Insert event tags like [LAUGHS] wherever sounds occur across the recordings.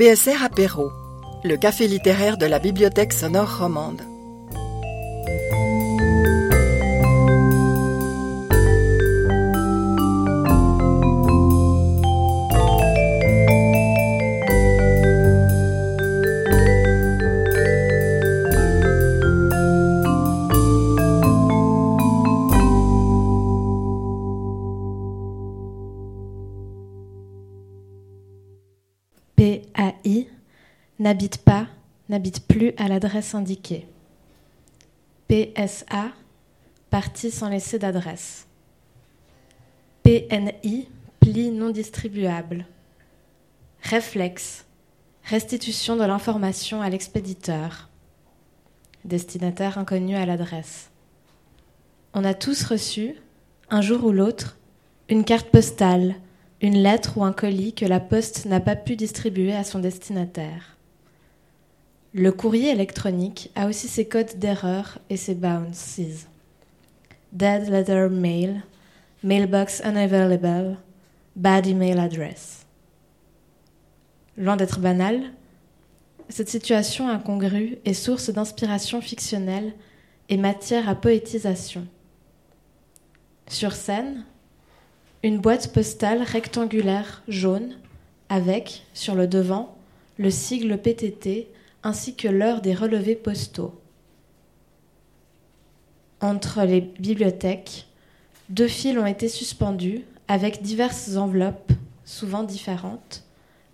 BSR Apéro, le café littéraire de la Bibliothèque sonore romande. N'habite pas, n'habite plus à l'adresse indiquée. PSA partie sans laisser d'adresse. PNI pli non distribuable. Réflexe restitution de l'information à l'expéditeur. Destinataire inconnu à l'adresse. On a tous reçu, un jour ou l'autre, une carte postale une lettre ou un colis que la poste n'a pas pu distribuer à son destinataire. Le courrier électronique a aussi ses codes d'erreur et ses bounces. Dead letter mail, mailbox unavailable, bad email address. Loin d'être banal, cette situation incongrue est source d'inspiration fictionnelle et matière à poétisation. Sur scène, une boîte postale rectangulaire jaune avec, sur le devant, le sigle PTT ainsi que l'heure des relevés postaux. Entre les bibliothèques, deux fils ont été suspendus avec diverses enveloppes, souvent différentes,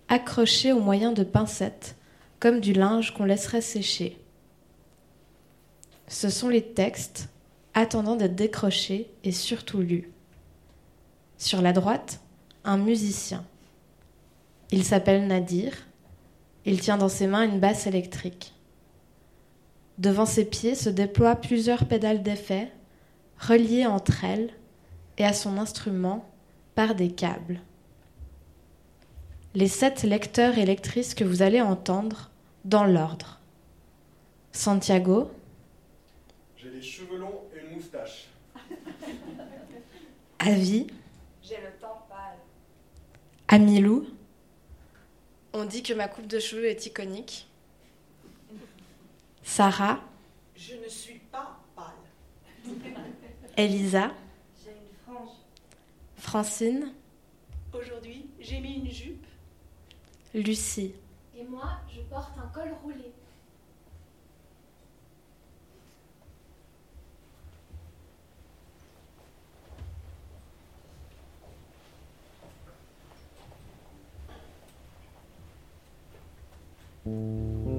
accrochées au moyen de pincettes, comme du linge qu'on laisserait sécher. Ce sont les textes attendant d'être décrochés et surtout lus. Sur la droite, un musicien. Il s'appelle Nadir. Il tient dans ses mains une basse électrique. Devant ses pieds se déploient plusieurs pédales d'effet, reliées entre elles et à son instrument par des câbles. Les sept lecteurs et lectrices que vous allez entendre dans l'ordre. Santiago. J'ai les cheveux longs et une moustache. Avi. Amilou. On dit que ma coupe de cheveux est iconique. Sarah. Je ne suis pas pâle. [LAUGHS] Elisa. J'ai une frange. Francine. Aujourd'hui, j'ai mis une jupe. Lucie. Et moi, je porte un col roulé. Música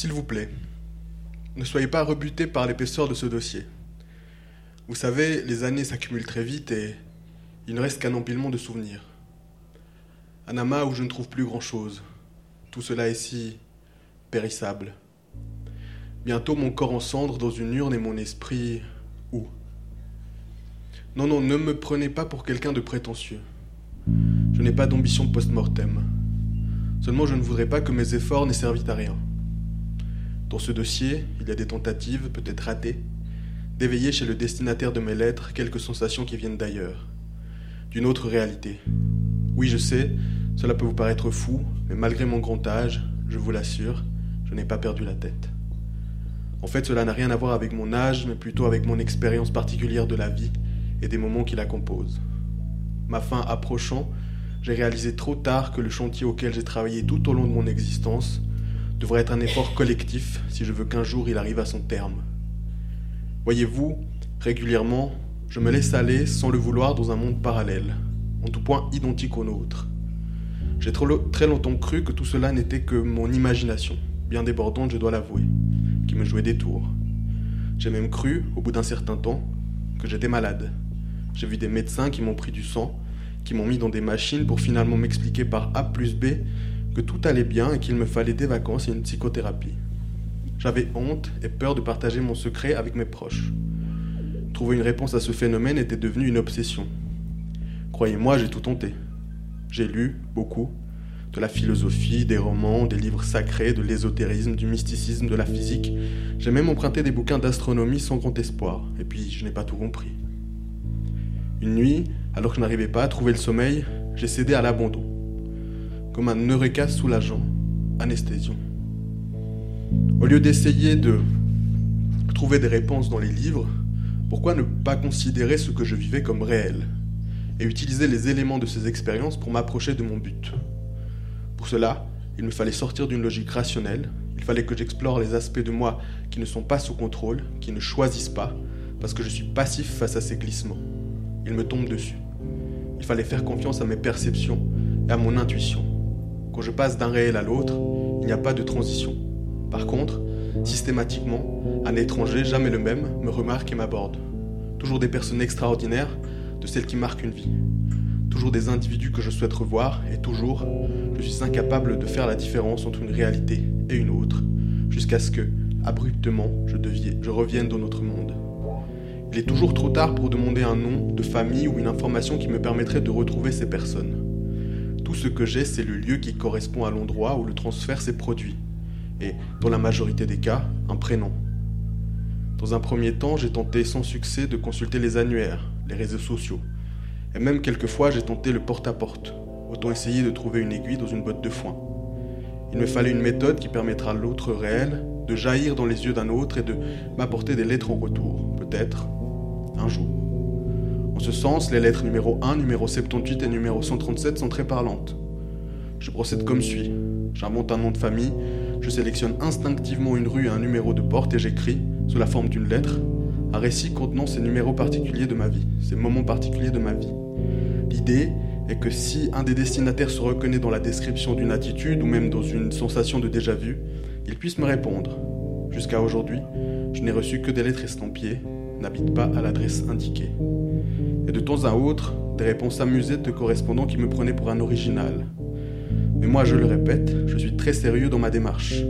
S'il vous plaît, ne soyez pas rebuté par l'épaisseur de ce dossier. Vous savez, les années s'accumulent très vite et il ne reste qu'un empilement de souvenirs. Un amas où je ne trouve plus grand-chose. Tout cela est si périssable. Bientôt mon corps en cendres dans une urne et mon esprit où? Non, non, ne me prenez pas pour quelqu'un de prétentieux. Je n'ai pas d'ambition post-mortem. Seulement je ne voudrais pas que mes efforts n'aient servi à rien. Dans ce dossier, il y a des tentatives, peut-être ratées, d'éveiller chez le destinataire de mes lettres quelques sensations qui viennent d'ailleurs, d'une autre réalité. Oui, je sais, cela peut vous paraître fou, mais malgré mon grand âge, je vous l'assure, je n'ai pas perdu la tête. En fait, cela n'a rien à voir avec mon âge, mais plutôt avec mon expérience particulière de la vie et des moments qui la composent. Ma fin approchant, j'ai réalisé trop tard que le chantier auquel j'ai travaillé tout au long de mon existence devrait être un effort collectif si je veux qu'un jour il arrive à son terme. Voyez-vous, régulièrement, je me laisse aller sans le vouloir dans un monde parallèle, en tout point identique au nôtre. J'ai très longtemps cru que tout cela n'était que mon imagination, bien débordante je dois l'avouer, qui me jouait des tours. J'ai même cru, au bout d'un certain temps, que j'étais malade. J'ai vu des médecins qui m'ont pris du sang, qui m'ont mis dans des machines pour finalement m'expliquer par A plus B que tout allait bien et qu'il me fallait des vacances et une psychothérapie. J'avais honte et peur de partager mon secret avec mes proches. Trouver une réponse à ce phénomène était devenu une obsession. Croyez-moi, j'ai tout tenté. J'ai lu beaucoup de la philosophie, des romans, des livres sacrés, de l'ésotérisme, du mysticisme, de la physique. J'ai même emprunté des bouquins d'astronomie sans grand espoir, et puis je n'ai pas tout compris. Une nuit, alors que je n'arrivais pas à trouver le sommeil, j'ai cédé à l'abandon, comme un eureka soulageant, anesthésiant. Au lieu d'essayer de trouver des réponses dans les livres, pourquoi ne pas considérer ce que je vivais comme réel et utiliser les éléments de ces expériences pour m'approcher de mon but? Pour cela, il me fallait sortir d'une logique rationnelle, il fallait que j'explore les aspects de moi qui ne sont pas sous contrôle, qui ne choisissent pas, parce que je suis passif face à ces glissements. Ils me tombent dessus. Il fallait faire confiance à mes perceptions et à mon intuition. Quand je passe d'un réel à l'autre, il n'y a pas de transition. Par contre, systématiquement, un étranger, jamais le même, me remarque et m'aborde. Toujours des personnes extraordinaires, de celles qui marquent une vie. Toujours des individus que je souhaite revoir, et toujours, je suis incapable de faire la différence entre une réalité et une autre, jusqu'à ce que, abruptement, je, je revienne dans notre monde. Il est toujours trop tard pour demander un nom de famille ou une information qui me permettrait de retrouver ces personnes. Tout ce que j'ai, c'est le lieu qui correspond à l'endroit où le transfert s'est produit, et, dans la majorité des cas, un prénom. Dans un premier temps, j'ai tenté sans succès de consulter les annuaires, les réseaux sociaux. Et même quelquefois, j'ai tenté le porte-à-porte. Autant essayer de trouver une aiguille dans une botte de foin. Il me fallait une méthode qui permettra à l'autre réel de jaillir dans les yeux d'un autre et de m'apporter des lettres en retour, peut-être un jour. En ce sens, les lettres numéro 1, numéro 78 et numéro 137 sont très parlantes. Je procède comme suit. J'invente un nom de famille, je sélectionne instinctivement une rue et un numéro de porte et j'écris, sous la forme d'une lettre, un récit contenant ces numéros particuliers de ma vie, ces moments particuliers de ma vie. L'idée est que si un des destinataires se reconnaît dans la description d'une attitude ou même dans une sensation de déjà-vu, il puisse me répondre. Jusqu'à aujourd'hui, je n'ai reçu que des lettres estampillées, n'habite pas à l'adresse indiquée. Et de temps à autre, des réponses amusées de correspondants qui me prenaient pour un original. Mais moi, je le répète, je suis très sérieux dans ma démarche.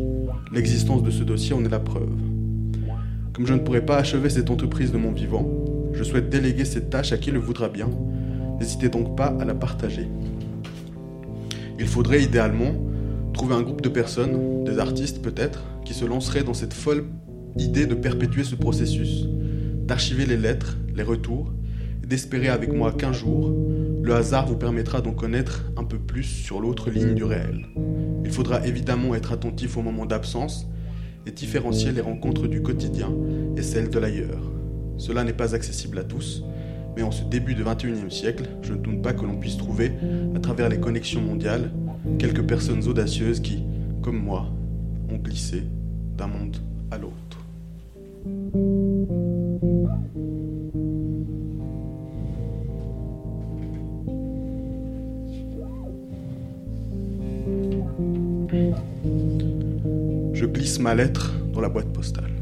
L'existence de ce dossier en est la preuve. Comme je ne pourrai pas achever cette entreprise de mon vivant, je souhaite déléguer cette tâche à qui le voudra bien. N'hésitez donc pas à la partager. Il faudrait idéalement trouver un groupe de personnes, des artistes peut-être, qui se lanceraient dans cette folle idée de perpétuer ce processus, d'archiver les lettres, les retours, et d'espérer avec moi qu'un jour, le hasard vous permettra d'en connaître un peu plus sur l'autre ligne du réel. Il faudra évidemment être attentif au moment d'absence et différencier les rencontres du quotidien et celles de l'ailleurs. Cela n'est pas accessible à tous, mais en ce début du XXIe siècle, je ne doute pas que l'on puisse trouver, à travers les connexions mondiales, quelques personnes audacieuses qui, comme moi, ont glissé d'un monde à l'autre. Ma lettre dans la boîte postale.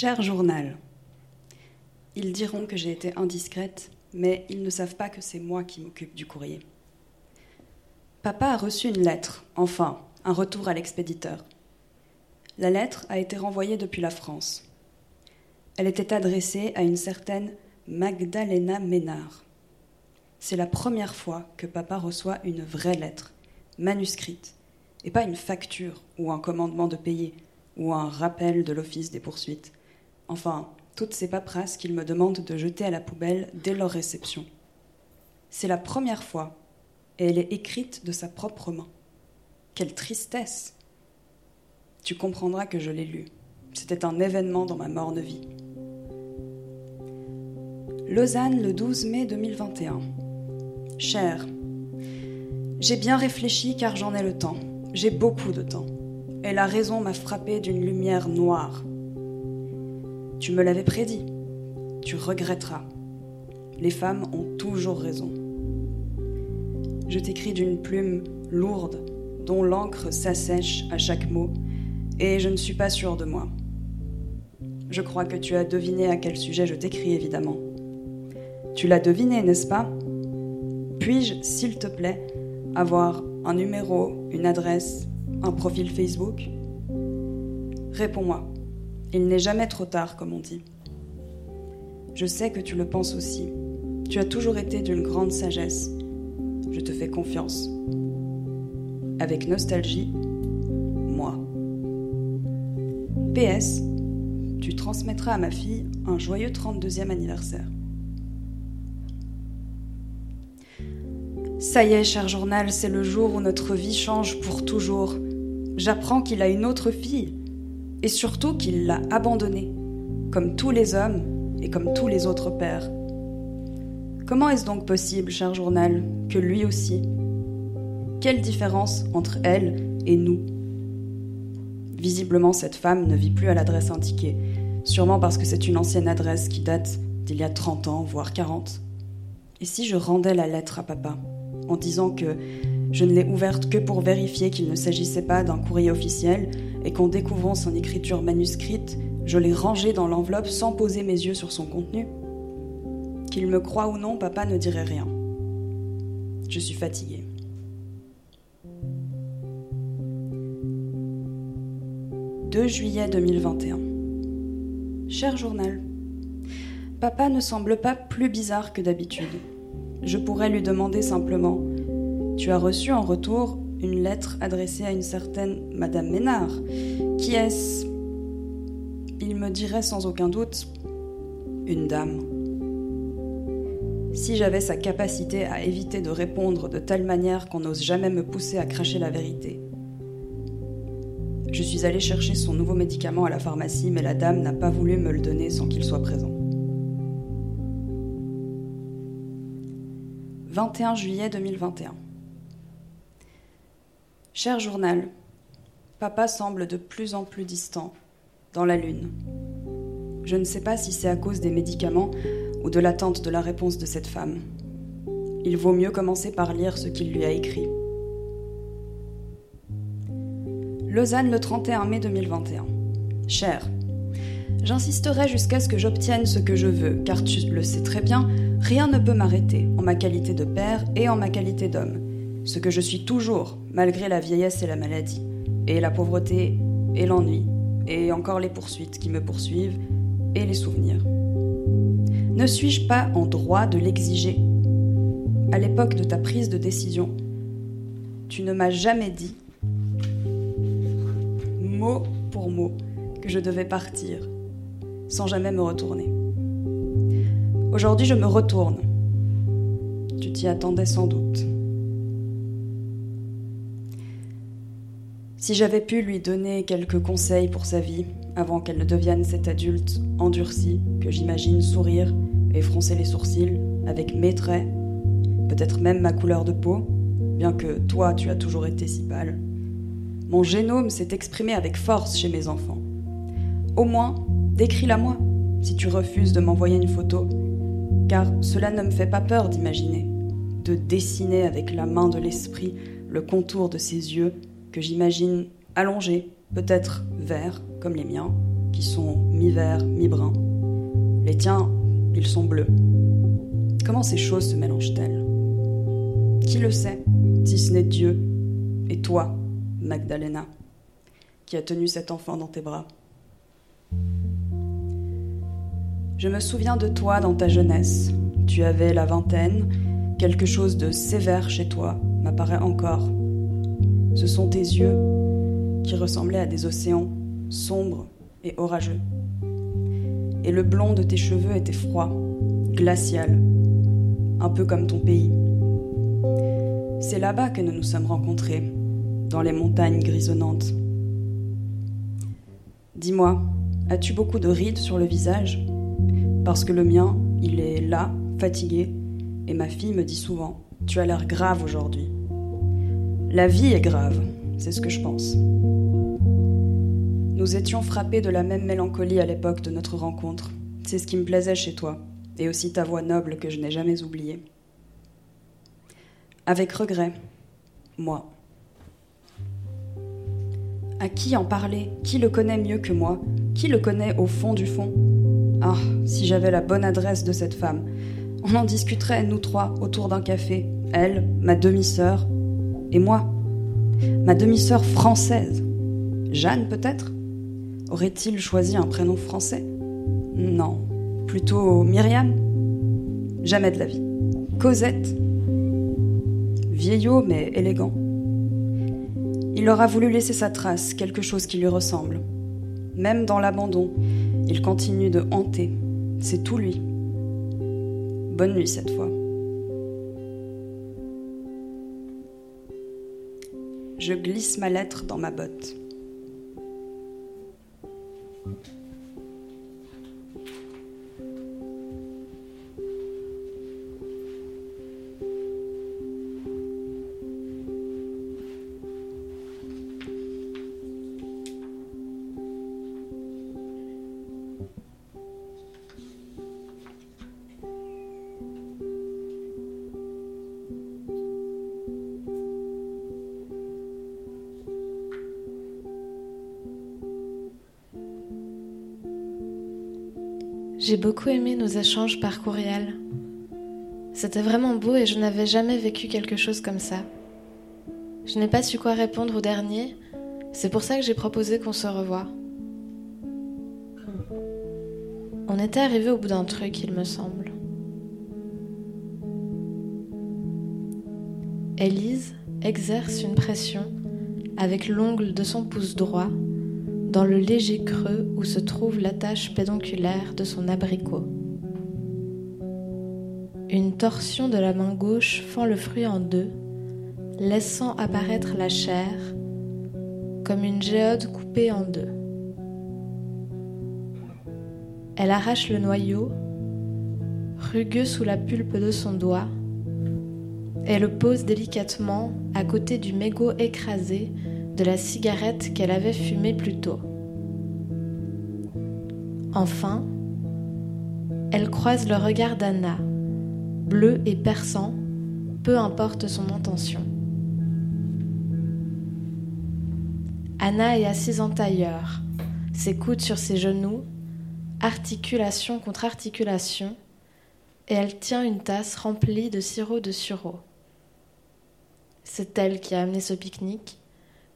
Cher journal, ils diront que j'ai été indiscrète, mais ils ne savent pas que c'est moi qui m'occupe du courrier. Papa a reçu une lettre, enfin, un retour à l'expéditeur. La lettre a été renvoyée depuis la France. Elle était adressée à une certaine Magdalena Ménard. C'est la première fois que papa reçoit une vraie lettre, manuscrite, et pas une facture ou un commandement de payer ou un rappel de l'office des poursuites. Enfin, toutes ces paperasses qu'il me demande de jeter à la poubelle dès leur réception. C'est la première fois, et elle est écrite de sa propre main. Quelle tristesse Tu comprendras que je l'ai lue. C'était un événement dans ma morne vie. Lausanne, le 12 mai 2021. Cher, j'ai bien réfléchi car j'en ai le temps. J'ai beaucoup de temps. Et la raison m'a frappé d'une lumière noire. Tu me l'avais prédit. Tu regretteras. Les femmes ont toujours raison. Je t'écris d'une plume lourde dont l'encre s'assèche à chaque mot et je ne suis pas sûre de moi. Je crois que tu as deviné à quel sujet je t'écris évidemment. Tu l'as deviné, n'est-ce pas? Puis-je, s'il te plaît, avoir un numéro, une adresse, un profil Facebook? Réponds-moi. Il n'est jamais trop tard, comme on dit. Je sais que tu le penses aussi. Tu as toujours été d'une grande sagesse. Je te fais confiance. Avec nostalgie, moi. PS, tu transmettras à ma fille un joyeux 32e anniversaire. Ça y est, cher journal, c'est le jour où notre vie change pour toujours. J'apprends qu'il a une autre fille et surtout qu'il l'a abandonné, comme tous les hommes et comme tous les autres pères. Comment est-ce donc possible, cher journal, que lui aussi? Quelle différence entre elle et nous? Visiblement, cette femme ne vit plus à l'adresse indiquée, sûrement parce que c'est une ancienne adresse qui date d'il y a 30 ans, voire 40. Et si je rendais la lettre à papa, en disant que je ne l'ai ouverte que pour vérifier qu'il ne s'agissait pas d'un courrier officiel, et qu'en découvrant son écriture manuscrite, je l'ai rangée dans l'enveloppe sans poser mes yeux sur son contenu Qu'il me croie ou non, papa ne dirait rien. Je suis fatiguée. « 2 juillet 2021. Cher journal, papa ne semble pas plus bizarre que d'habitude. Je pourrais lui demander simplement Tu as reçu en retour une lettre adressée à une certaine Madame Ménard. Qui est-ce? Il me dirait sans aucun doute une dame. Si j'avais sa capacité à éviter de répondre de telle manière qu'on n'ose jamais me pousser à cracher la vérité, Je suis allée chercher son nouveau médicament à la pharmacie, mais la dame n'a pas voulu me le donner sans qu'il soit présent. 21 juillet 2021. Cher journal, papa semble de plus en plus distant, dans la lune. Je ne sais pas si c'est à cause des médicaments ou de l'attente de la réponse de cette femme. Il vaut mieux commencer par lire ce qu'il lui a écrit. Lausanne le 31 mai 2021. Cher, J'insisterai jusqu'à ce que j'obtienne ce que je veux, car tu le sais très bien, rien ne peut m'arrêter, en ma qualité de père et en ma qualité d'homme. Ce que je suis toujours, malgré la vieillesse et la maladie, et la pauvreté et l'ennui, et encore les poursuites qui me poursuivent, et les souvenirs. Ne suis-je pas en droit de l'exiger? À l'époque de ta prise de décision, tu ne m'as jamais dit mot pour mot, que je devais partir, sans jamais me retourner. Aujourd'hui, je me retourne. Tu t'y attendais sans doute. Si j'avais pu lui donner quelques conseils pour sa vie, avant qu'elle ne devienne cet adulte endurci que j'imagine sourire et froncer les sourcils avec mes traits, peut-être même ma couleur de peau, bien que toi tu as toujours été si pâle, mon génome s'est exprimé avec force chez mes enfants. Au moins, décris-la moi, si tu refuses de m'envoyer une photo, car cela ne me fait pas peur d'imaginer, de dessiner avec la main de l'esprit le contour de ses yeux que j'imagine allongés, peut-être verts comme les miens, qui sont mi-verts, mi-bruns. Les tiens, ils sont bleus. Comment ces choses se mélangent-elles? Qui le sait, si ce n'est Dieu et toi Magdalena, qui a tenu cet enfant dans tes bras? Je me souviens de toi dans ta jeunesse. Tu avais la vingtaine, quelque chose de sévère chez toi m'apparaît encore. Ce sont tes yeux qui ressemblaient à des océans sombres et orageux. Et le blond de tes cheveux était froid, glacial, un peu comme ton pays. C'est là-bas que nous nous sommes rencontrés, dans les montagnes grisonnantes. Dis-moi, as-tu beaucoup de rides sur le visage? Parce que le mien, il est là, fatigué, et ma fille me dit souvent, tu as l'air grave aujourd'hui. La vie est grave, c'est ce que je pense. Nous étions frappés de la même mélancolie à l'époque de notre rencontre. C'est ce qui me plaisait chez toi, et aussi ta voix noble que je n'ai jamais oubliée. Avec regret, moi. À qui en parler? Qui le connaît mieux que moi? Qui le connaît au fond du fond? Ah, si j'avais la bonne adresse de cette femme. On en discuterait, nous trois, autour d'un café. Elle, ma demi-sœur, et moi. Ma demi-sœur française. Jeanne, peut-être Aurait-il choisi un prénom français? Non. Plutôt Myriam Jamais de la vie. Cosette Vieillot, mais élégant. Il aura voulu laisser sa trace, quelque chose qui lui ressemble. Même dans l'abandon, il continue de hanter. C'est tout lui. Bonne nuit cette fois. Je glisse ma lettre dans ma botte. J'ai beaucoup aimé nos échanges par courriel. C'était vraiment beau et je n'avais jamais vécu quelque chose comme ça. Je n'ai pas su quoi répondre au dernier, c'est pour ça que j'ai proposé qu'on se revoie. On était arrivé au bout d'un truc, il me semble. Élise exerce une pression avec l'ongle de son pouce droit dans le léger creux où se trouve l'attache pédonculaire de son abricot. Une torsion de la main gauche fend le fruit en deux, laissant apparaître la chair, comme une géode coupée en deux. Elle arrache le noyau, rugueux sous la pulpe de son doigt, et le pose délicatement à côté du mégot écrasé de la cigarette qu'elle avait fumée plus tôt. Enfin, elle croise le regard d'Anna, bleu et perçant, peu importe son intention. Anna est assise en tailleur, ses coudes sur ses genoux, articulation contre articulation, et elle tient une tasse remplie de sirop de sureau. C'est elle qui a amené ce pique-nique,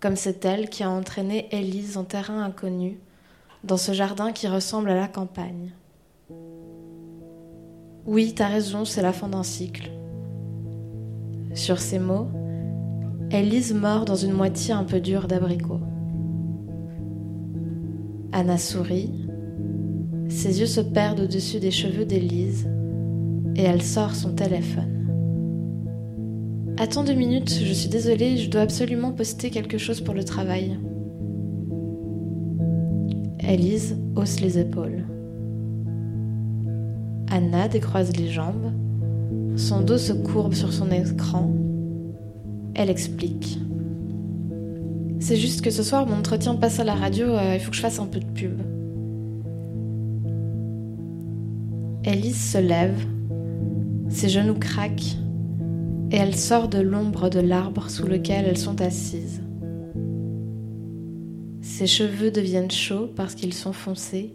comme c'est elle qui a entraîné Élise en terrain inconnu, dans ce jardin qui ressemble à la campagne. Oui, t'as raison, c'est la fin d'un cycle. Sur ces mots, Élise mord dans une moitié un peu dure d'abricot. Anna sourit, ses yeux se perdent au-dessus des cheveux d'Élise et elle sort son téléphone. Attends deux minutes, je suis désolée, je dois absolument poster quelque chose pour le travail. Élise hausse les épaules. Anna décroise les jambes. Son dos se courbe sur son écran. Elle explique. C'est juste que ce soir, mon entretien passe à la radio, euh, il faut que je fasse un peu de pub. Élise se lève, ses genoux craquent et elle sort de l'ombre de l'arbre sous lequel elles sont assises. Ses cheveux deviennent chauds parce qu'ils sont foncés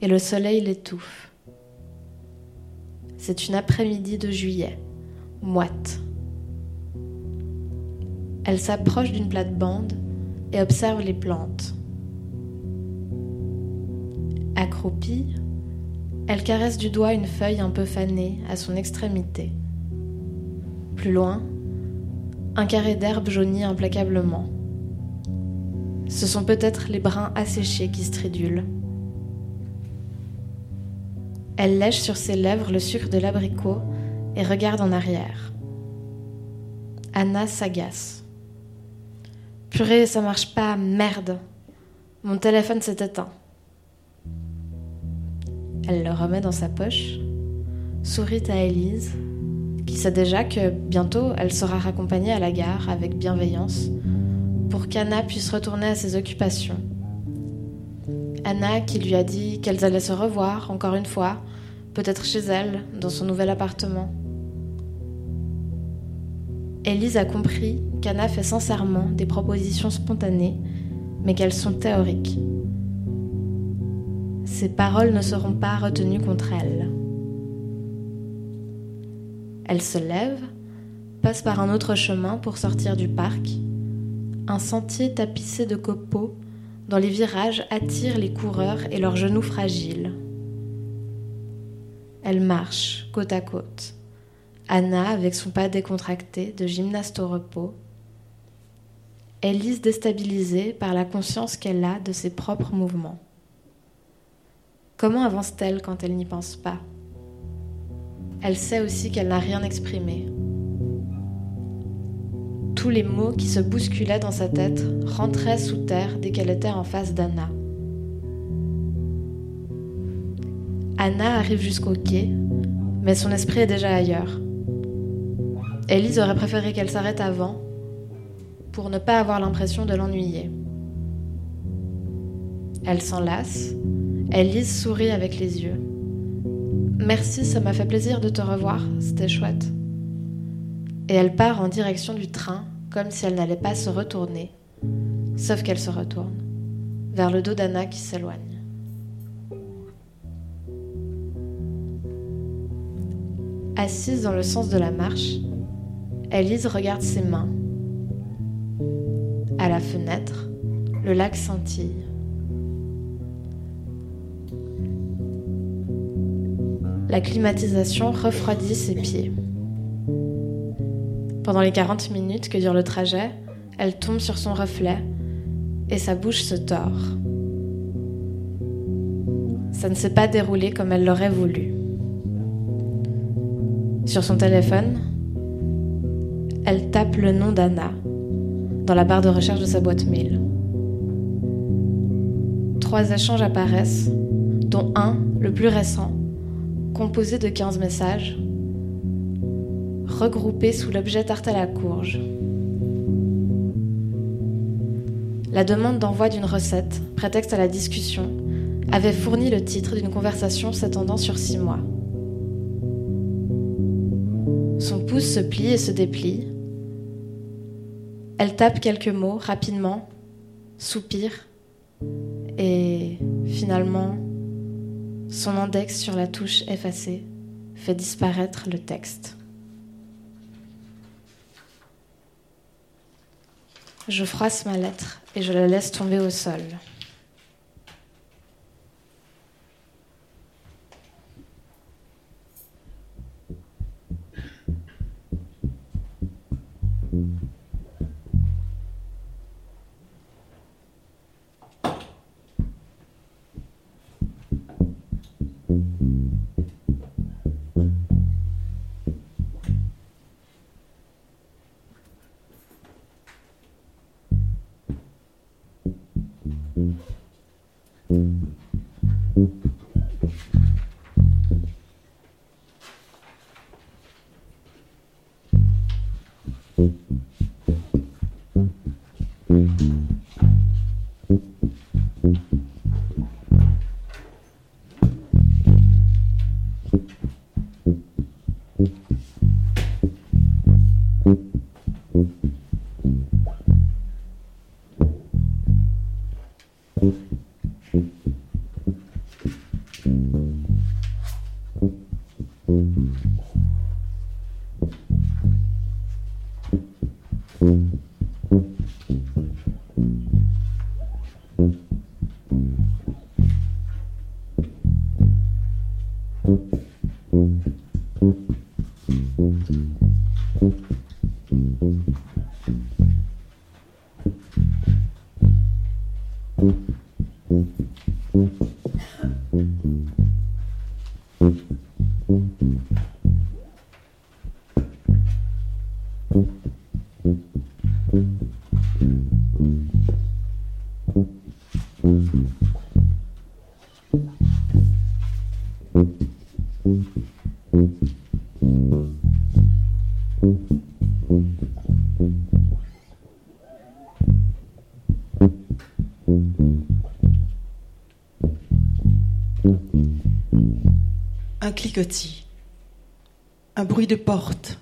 et le soleil l'étouffe. C'est une après-midi de juillet, moite. Elle s'approche d'une plate-bande et observe les plantes. Accroupie, elle caresse du doigt une feuille un peu fanée à son extrémité. Plus loin, un carré d'herbe jaunit implacablement. Ce sont peut-être les brins asséchés qui stridulent. Elle lèche sur ses lèvres le sucre de l'abricot et regarde en arrière. Anna s'agace. Purée, ça marche pas, merde. Mon téléphone s'est éteint. Elle le remet dans sa poche, sourit à Élise, qui sait déjà que bientôt elle sera raccompagnée à la gare avec bienveillance pour qu'Anna puisse retourner à ses occupations. Anna qui lui a dit qu'elles allaient se revoir encore une fois, peut-être chez elle, dans son nouvel appartement. Élise a compris qu'Anna fait sincèrement des propositions spontanées, mais qu'elles sont théoriques. Ses paroles ne seront pas retenues contre elle. Elle se lève, passe par un autre chemin pour sortir du parc. Un sentier tapissé de copeaux dont les virages attirent les coureurs et leurs genoux fragiles. Elle marche côte à côte. Anna avec son pas décontracté de gymnaste au repos. Élise déstabilisée par la conscience qu'elle a de ses propres mouvements. Comment avance-t-elle quand elle n'y pense pas? Elle sait aussi qu'elle n'a rien exprimé. Tous les mots qui se bousculaient dans sa tête rentraient sous terre dès qu'elle était en face d'Anna. Anna arrive jusqu'au quai, mais son esprit est déjà ailleurs. Elise aurait préféré qu'elle s'arrête avant pour ne pas avoir l'impression de l'ennuyer. Elle s'en lasse Elise sourit avec les yeux. Merci, ça m'a fait plaisir de te revoir, c'était chouette. Et elle part en direction du train, comme si elle n'allait pas se retourner, sauf qu'elle se retourne, vers le dos d'Anna qui s'éloigne. Assise dans le sens de la marche, Elise regarde ses mains. À la fenêtre, le lac scintille. La climatisation refroidit ses pieds. Pendant les 40 minutes que dure le trajet, elle tombe sur son reflet et sa bouche se tord. Ça ne s'est pas déroulé comme elle l'aurait voulu. Sur son téléphone, elle tape le nom d'Anna dans la barre de recherche de sa boîte mail. trois échanges apparaissent, dont un, le plus récent, composé de 15 messages, regroupés sous l'objet tarte à la courge. La demande d'envoi d'une recette, prétexte à la discussion, avait fourni le titre d'une conversation s'étendant sur six mois. Son pouce se plie et se déplie. Elle tape quelques mots rapidement, soupire, et finalement, son index sur la touche effacée fait disparaître le texte. Je froisse ma lettre et je la laisse tomber au sol. Un cliquetis, un bruit de porte.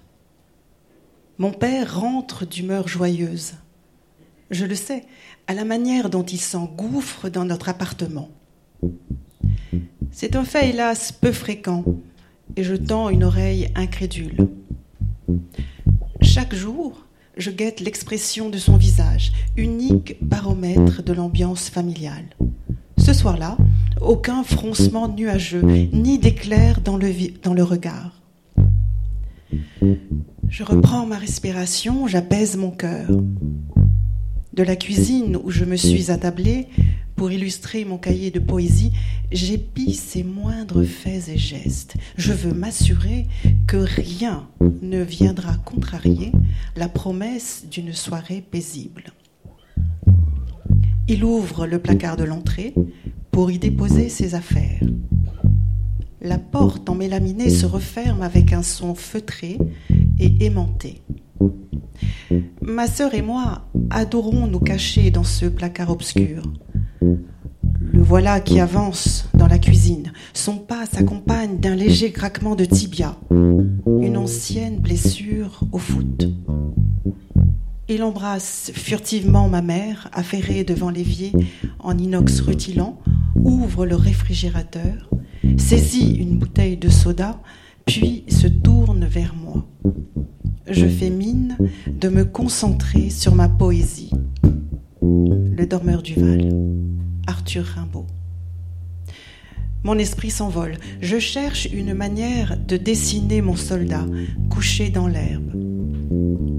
Mon père rentre d'humeur joyeuse. Je le sais, à la manière dont il s'engouffre dans notre appartement. C'est un fait, hélas, peu fréquent, et je tends une oreille incrédule. Chaque jour, je guette l'expression de son visage, unique baromètre de l'ambiance familiale. Ce soir-là, aucun froncement nuageux, ni d'éclair dans le, dans le regard. Je reprends ma respiration, j'apaise mon cœur. De la cuisine où je me suis attablée pour illustrer mon cahier de poésie, j'épie ses moindres faits et gestes. Je veux m'assurer que rien ne viendra contrarier la promesse d'une soirée paisible. Il ouvre le placard de l'entrée pour y déposer ses affaires. La porte en mélaminé se referme avec un son feutré et aimanté. Ma sœur et moi adorons nous cacher dans ce placard obscur. Le voilà qui avance dans la cuisine. Son pas s'accompagne d'un léger craquement de tibia, une ancienne blessure au foot. Il embrasse furtivement ma mère, affairée devant l'évier en inox rutilant, ouvre le réfrigérateur, saisit une bouteille de soda, puis se tourne vers moi. Je fais mine de me concentrer sur ma poésie. Le dormeur du Val, Arthur Rimbaud. Mon esprit s'envole. Je cherche une manière de dessiner mon soldat couché dans l'herbe.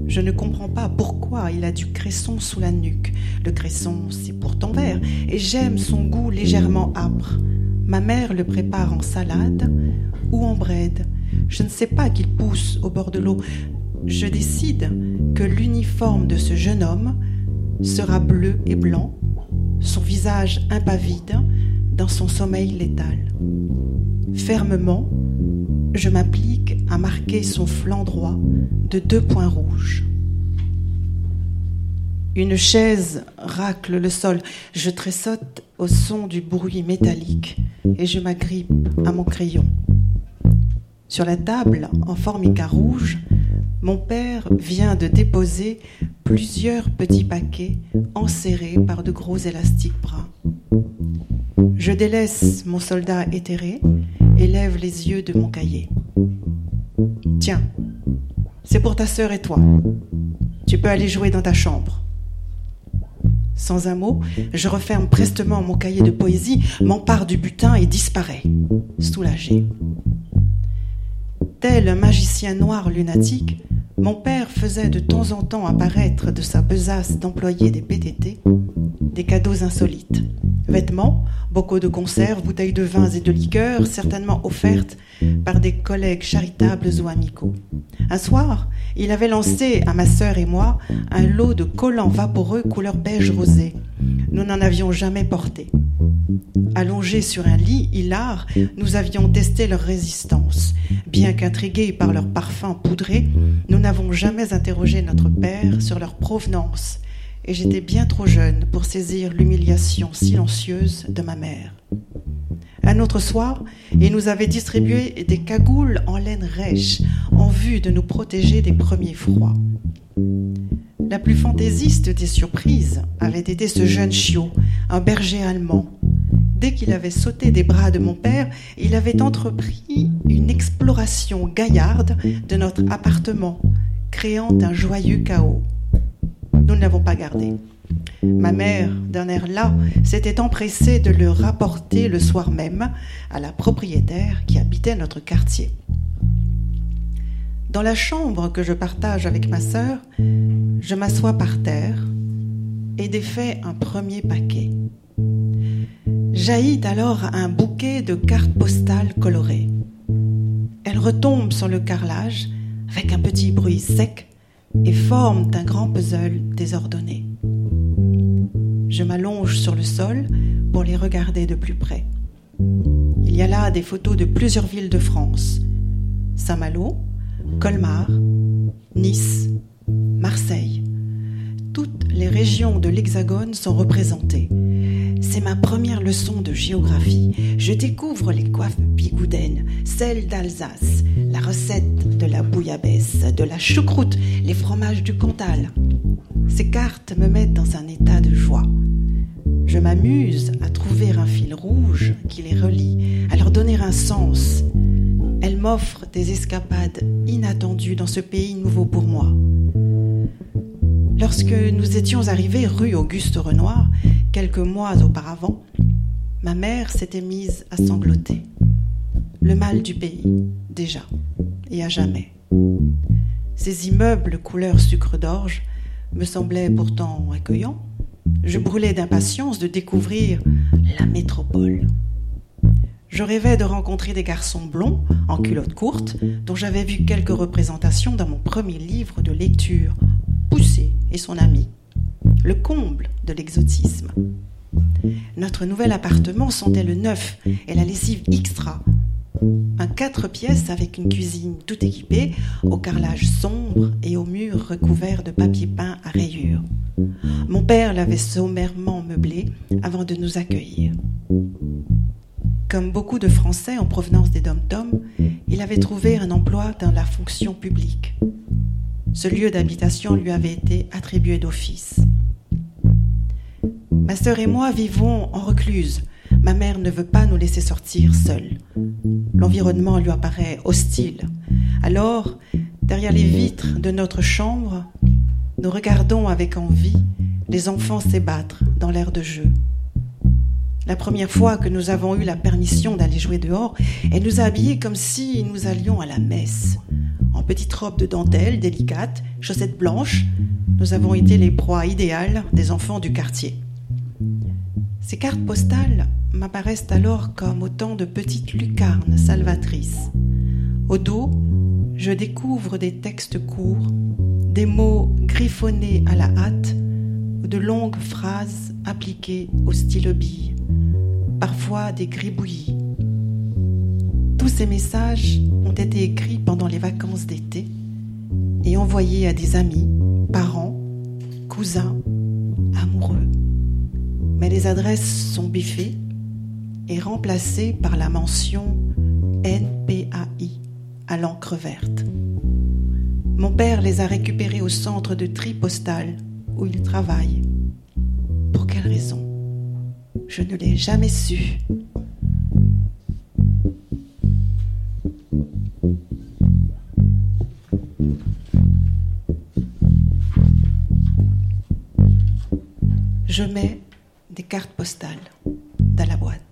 Je ne comprends pas pourquoi il a du cresson sous la nuque. Le cresson, c'est pourtant vert, et j'aime son goût légèrement âpre. Ma mère le prépare en salade ou en bread. Je ne sais pas qu'il pousse au bord de l'eau. Je décide que l'uniforme de ce jeune homme sera bleu et blanc, son visage impavide dans son sommeil létal. Fermement, je m'applique à marquer son flanc droit de deux points rouges. Une chaise racle le sol. Je tressaute au son du bruit métallique et je m'agrippe à mon crayon. Sur la table, en formica rouge, mon père vient de déposer plusieurs petits paquets enserrés par de gros élastiques bruns. Je délaisse mon soldat éthéré et lève les yeux de mon cahier. Tiens, c'est pour ta sœur et toi. Tu peux aller jouer dans ta chambre. Sans un mot, je referme prestement mon cahier de poésie, m'empare du butin et disparais, soulagé. Tel un magicien noir lunatique, mon père faisait de temps en temps apparaître de sa besace d'employé des PTT des cadeaux insolites. Vêtements, bocaux de conserve, bouteilles de vins et de liqueurs, certainement offertes par des collègues charitables ou amicaux. Un soir, il avait lancé à ma sœur et moi un lot de collants vaporeux couleur beige rosé. Nous n'en avions jamais porté. Allongés sur un lit hilar, nous avions testé leur résistance. Bien qu'intrigués par leur parfum poudré, nous n'avons jamais interrogé notre père sur leur provenance et j'étais bien trop jeune pour saisir l'humiliation silencieuse de ma mère. Un autre soir, il nous avait distribué des cagoules en laine rêche en vue de nous protéger des premiers froids. La plus fantaisiste des surprises avait été ce jeune chiot, un berger allemand. Dès qu'il avait sauté des bras de mon père, il avait entrepris une exploration gaillarde de notre appartement, créant un joyeux chaos nous ne l'avons pas gardé. Ma mère, d'un air là, s'était empressée de le rapporter le soir même à la propriétaire qui habitait notre quartier. Dans la chambre que je partage avec ma sœur, je m'assois par terre et défais un premier paquet. Jaillit alors un bouquet de cartes postales colorées. Elles retombent sur le carrelage avec un petit bruit sec et forment un grand puzzle désordonné. Je m'allonge sur le sol pour les regarder de plus près. Il y a là des photos de plusieurs villes de France. Saint-Malo, Colmar, Nice, Marseille. Toutes les régions de l'Hexagone sont représentées. C'est ma première leçon de géographie. Je découvre les coiffes bigoudaines, celles d'Alsace, la recette de la bouillabaisse, de la choucroute, les fromages du Cantal. Ces cartes me mettent dans un état de joie. Je m'amuse à trouver un fil rouge qui les relie, à leur donner un sens. Elles m'offrent des escapades inattendues dans ce pays nouveau pour moi. Lorsque nous étions arrivés rue Auguste Renoir, quelques mois auparavant, ma mère s'était mise à sangloter. Le mal du pays, déjà, et à jamais. Ces immeubles couleur sucre d'orge me semblaient pourtant accueillants. Je brûlais d'impatience de découvrir la métropole. Je rêvais de rencontrer des garçons blonds en culottes courtes dont j'avais vu quelques représentations dans mon premier livre de lecture, Et son ami, le comble de l'exotisme. Notre nouvel appartement sentait le neuf et la lessive extra. Un quatre pièces avec une cuisine tout équipée, au carrelage sombre et aux murs recouverts de papier peint à rayures. Mon père l'avait sommairement meublé avant de nous accueillir. Comme beaucoup de Français en provenance des dom-toms, il avait trouvé un emploi dans la fonction publique. Ce lieu d'habitation lui avait été attribué d'office. Ma sœur et moi vivons en recluse. Ma mère ne veut pas nous laisser sortir seuls. L'environnement lui apparaît hostile. Alors, derrière les vitres de notre chambre, nous regardons avec envie les enfants s'ébattre dans l'air de jeu. La première fois que nous avons eu la permission d'aller jouer dehors, elle nous a habillés comme si nous allions à la messe en petite robe de dentelle délicate, chaussettes blanches, nous avons été les proies idéales des enfants du quartier. Ces cartes postales m'apparaissent alors comme autant de petites lucarnes salvatrices. Au dos, je découvre des textes courts, des mots griffonnés à la hâte ou de longues phrases appliquées au stylo bille, parfois des gribouillis. Tous ces messages ont été écrits pendant les vacances d'été et envoyés à des amis, parents, cousins, amoureux. Mais les adresses sont biffées et remplacées par la mention NPAI à l'encre verte. Mon père les a récupérés au centre de tri postal où il travaille. Pour quelle raison? Je ne l'ai jamais su. Je mets des cartes postales dans la boîte.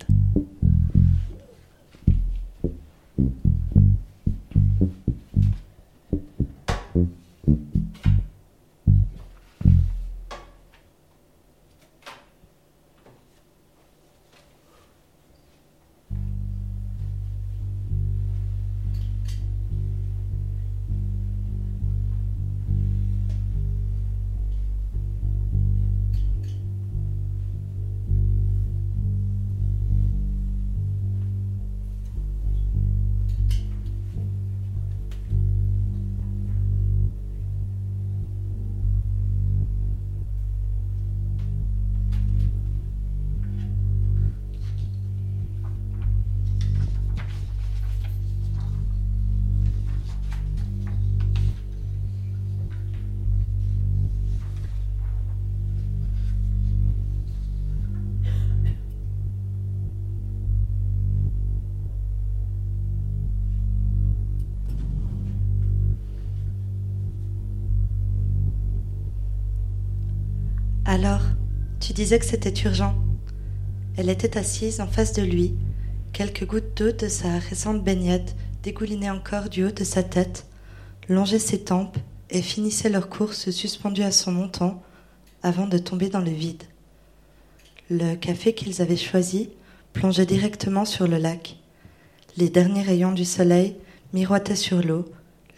Disais que c'était urgent. Elle était assise en face de lui. Quelques gouttes d'eau de sa récente baignade dégoulinaient encore du haut de sa tête, longeaient ses tempes et finissaient leur course suspendue à son montant avant de tomber dans le vide. Le café qu'ils avaient choisi plongeait directement sur le lac. Les derniers rayons du soleil miroitaient sur l'eau,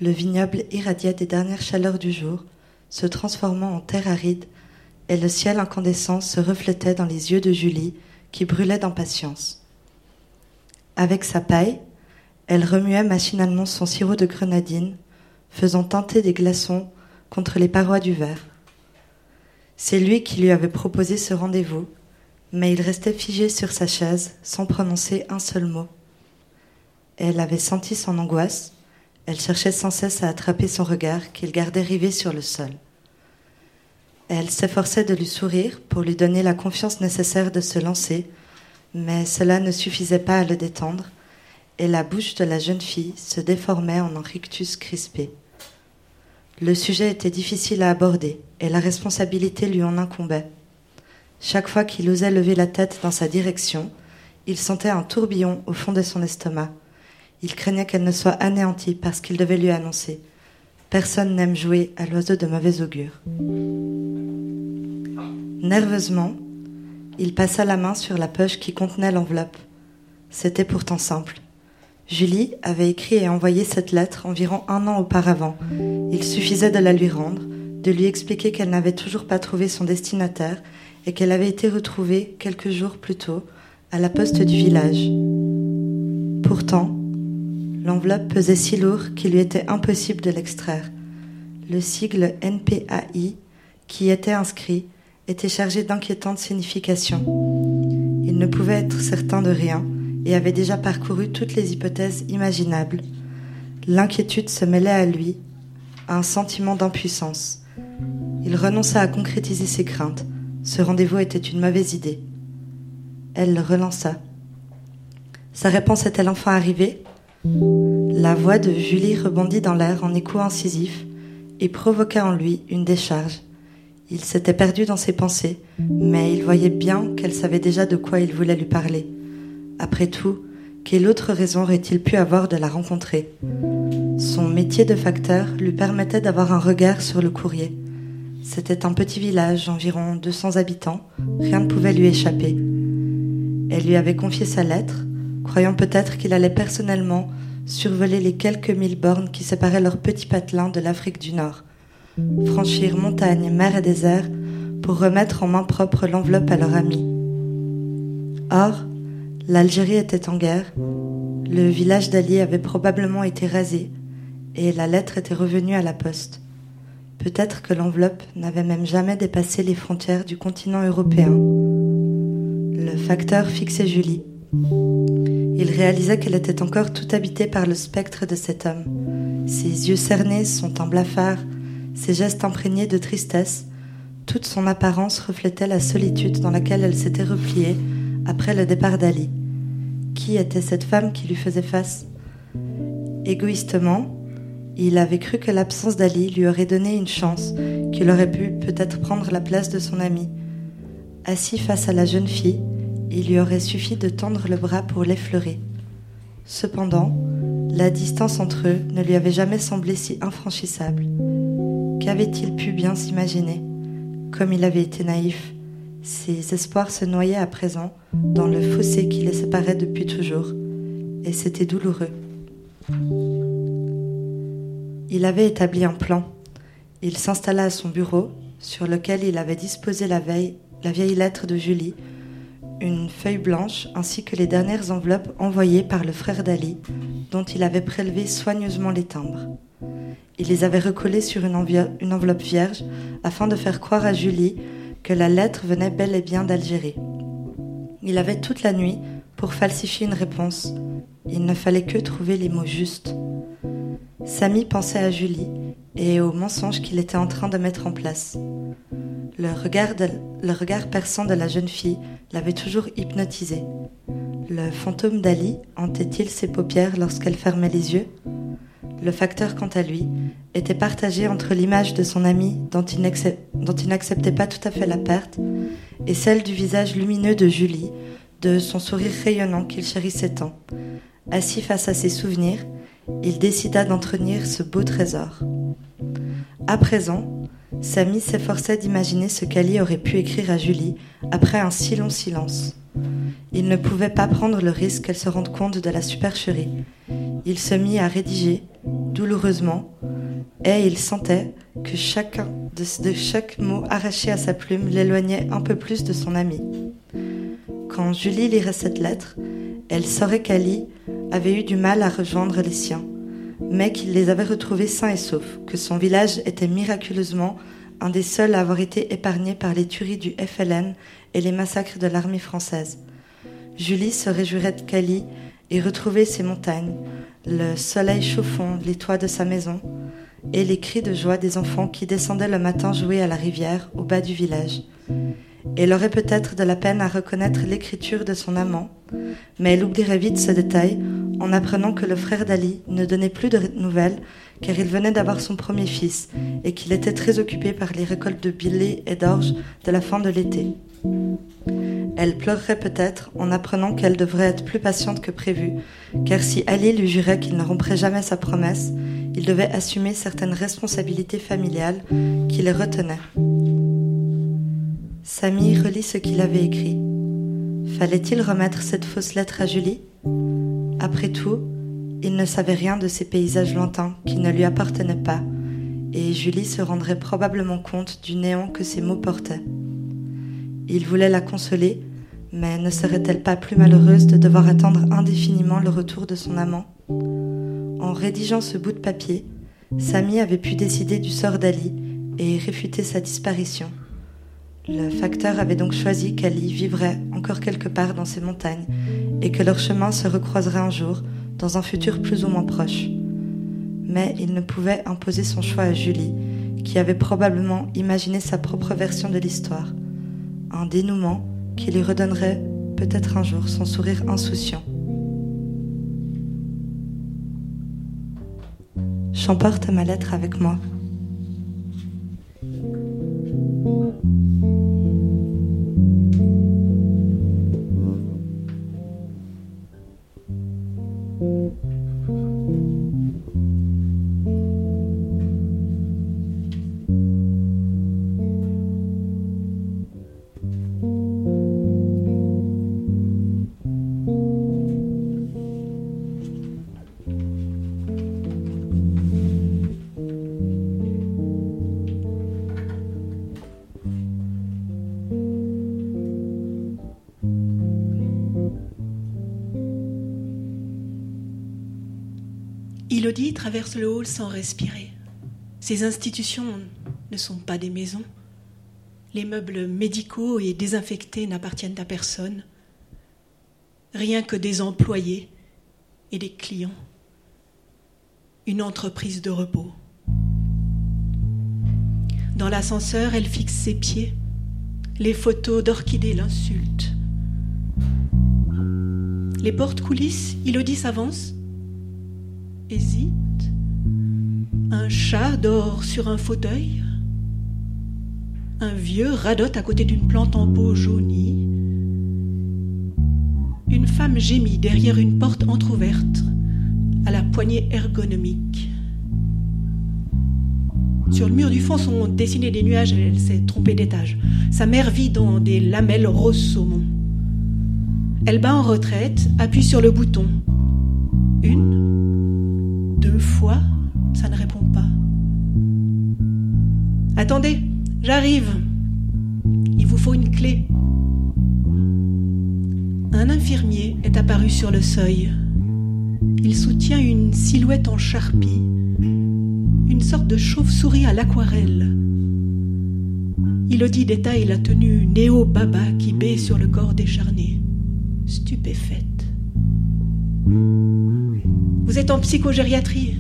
le vignoble irradiait des dernières chaleurs du jour, se transformant en terre aride et le ciel incandescent se reflétait dans les yeux de Julie, qui brûlait d'impatience. Avec sa paille, elle remuait machinalement son sirop de grenadine, faisant teinter des glaçons contre les parois du verre. C'est lui qui lui avait proposé ce rendez-vous, mais il restait figé sur sa chaise sans prononcer un seul mot. Elle avait senti son angoisse, elle cherchait sans cesse à attraper son regard qu'il gardait rivé sur le sol. Elle s'efforçait de lui sourire pour lui donner la confiance nécessaire de se lancer, mais cela ne suffisait pas à le détendre, et la bouche de la jeune fille se déformait en un rictus crispé. Le sujet était difficile à aborder, et la responsabilité lui en incombait. Chaque fois qu'il osait lever la tête dans sa direction, il sentait un tourbillon au fond de son estomac. Il craignait qu'elle ne soit anéantie parce qu'il devait lui annoncer. Personne n'aime jouer à l'oiseau de mauvais augure. Nerveusement, il passa la main sur la poche qui contenait l'enveloppe. C'était pourtant simple. Julie avait écrit et envoyé cette lettre environ un an auparavant. Il suffisait de la lui rendre, de lui expliquer qu'elle n'avait toujours pas trouvé son destinataire et qu'elle avait été retrouvée quelques jours plus tôt à la poste du village. Pourtant, l'enveloppe pesait si lourd qu'il lui était impossible de l'extraire. Le sigle NPAI qui était inscrit était chargé d'inquiétantes significations. Il ne pouvait être certain de rien et avait déjà parcouru toutes les hypothèses imaginables. L'inquiétude se mêlait à lui, à un sentiment d'impuissance. Il renonça à concrétiser ses craintes. Ce rendez-vous était une mauvaise idée. Elle le relança. Sa réponse était-elle enfin arrivée? La voix de Julie rebondit dans l'air en écho incisif et provoqua en lui une décharge. Il s'était perdu dans ses pensées, mais il voyait bien qu'elle savait déjà de quoi il voulait lui parler. Après tout, quelle autre raison aurait-il pu avoir de la rencontrer? Son métier de facteur lui permettait d'avoir un regard sur le courrier. C'était un petit village, environ 200 habitants, rien ne pouvait lui échapper. Elle lui avait confié sa lettre, croyant peut-être qu'il allait personnellement survoler les quelques mille bornes qui séparaient leur petit patelin de l'Afrique du Nord franchir montagne, mer et désert pour remettre en main propre l'enveloppe à leur ami. Or, l'Algérie était en guerre, le village d'Ali avait probablement été rasé, et la lettre était revenue à la poste. Peut-être que l'enveloppe n'avait même jamais dépassé les frontières du continent européen. Le facteur fixait Julie. Il réalisa qu'elle était encore tout habitée par le spectre de cet homme. Ses yeux cernés, son teint blafard, ses gestes imprégnés de tristesse, toute son apparence reflétait la solitude dans laquelle elle s'était repliée après le départ d'Ali. Qui était cette femme qui lui faisait face? Égoïstement, il avait cru que l'absence d'Ali lui aurait donné une chance, qu'il aurait pu peut-être prendre la place de son ami. Assis face à la jeune fille, il lui aurait suffi de tendre le bras pour l'effleurer. Cependant, la distance entre eux ne lui avait jamais semblé si infranchissable. Qu'avait-il pu bien s'imaginer? Comme il avait été naïf, ses espoirs se noyaient à présent dans le fossé qui les séparait depuis toujours, et c'était douloureux. Il avait établi un plan. Il s'installa à son bureau, sur lequel il avait disposé la veille la vieille lettre de Julie, une feuille blanche ainsi que les dernières enveloppes envoyées par le frère d'Ali, dont il avait prélevé soigneusement les timbres. Il les avait recollées sur une, enveloppe vierge afin de faire croire à Julie que la lettre venait bel et bien d'Algérie. Il avait toute la nuit pour falsifier une réponse. Il ne fallait que trouver les mots justes. Samy pensait à Julie et au mensonge qu'il était en train de mettre en place. Le regard, perçant de la jeune fille l'avait toujours hypnotisé. Le fantôme d'Ali hantait-il ses paupières lorsqu'elle fermait les yeux? Le facteur, quant à lui, était partagé entre l'image de son ami dont il n'acceptait pas tout à fait la perte et celle du visage lumineux de Julie, de son sourire rayonnant qu'il chérissait tant. Assis face à ses souvenirs, il décida d'entretenir ce beau trésor. À présent, Samy s'efforçait d'imaginer ce qu'Ali aurait pu écrire à Julie après un si long silence. Il ne pouvait pas prendre le risque qu'elle se rende compte de la supercherie. Il se mit à rédiger, douloureusement, et il sentait que chacun de, chaque mot arraché à sa plume l'éloignait un peu plus de son ami. Quand Julie lirait cette lettre, elle saurait qu'Ali avait eu du mal à rejoindre les siens, mais qu'il les avait retrouvés sains et saufs, que son village était miraculeusement un des seuls à avoir été épargné par les tueries du FLN et les massacres de l'armée française. Julie se réjouirait qu'Ali ait retrouvé ses montagnes, le soleil chauffant les toits de sa maison, et les cris de joie des enfants qui descendaient le matin jouer à la rivière au bas du village. Elle aurait peut-être de la peine à reconnaître l'écriture de son amant, mais elle oublierait vite ce détail en apprenant que le frère d'Ali ne donnait plus de nouvelles car il venait d'avoir son premier fils et qu'il était très occupé par les récoltes de billet et d'orge de la fin de l'été. Elle pleurerait peut-être en apprenant qu'elle devrait être plus patiente que prévu, car si Ali lui jurait qu'il ne romprait jamais sa promesse, il devait assumer certaines responsabilités familiales qui les retenaient. Samy relit ce qu'il avait écrit. Fallait-il remettre cette fausse lettre à Julie? Après tout, il ne savait rien de ces paysages lointains qui ne lui appartenaient pas, et Julie se rendrait probablement compte du néant que ces mots portaient. Il voulait la consoler, mais ne serait-elle pas plus malheureuse de devoir attendre indéfiniment le retour de son amant En rédigeant ce bout de papier, Samy avait pu décider du sort d'Ali et réfuter sa disparition. Le facteur avait donc choisi qu'Ali vivrait encore quelque part dans ces montagnes et que leur chemin se recroiserait un jour dans un futur plus ou moins proche. Mais il ne pouvait imposer son choix à Julie, qui avait probablement imaginé sa propre version de l'histoire, un dénouement qui lui redonnerait peut-être un jour son sourire insouciant. J'emporte ma lettre avec moi. Traverse le hall sans respirer. Ces institutions ne sont pas des maisons. Les meubles médicaux et désinfectés n'appartiennent à personne. Rien que des employés et des clients. Une entreprise de repos. Dans l'ascenseur, elle fixe ses pieds. Les photos d'orchidées l'insultent. Les portes coulissent, Elodie s'avance, hésite. Un chat dort sur un fauteuil. Un vieux radote à côté d'une plante en pot jaunie. Une femme gémit derrière une porte entr'ouverte, à la poignée ergonomique. Sur le mur du fond sont dessinés des nuages, elle s'est trompée d'étage. Sa mère vit dans des lamelles rose saumon. Elle bat en retraite, appuie sur le bouton. Une, Attendez, j'arrive. Il vous faut une clé. Un infirmier est apparu sur le seuil. Il soutient une silhouette en charpie, une sorte de chauve-souris à l'aquarelle. Elodie détaille la tenue néo-baba qui baie sur le corps décharné, stupéfaite. Vous êtes en psychogériatrie.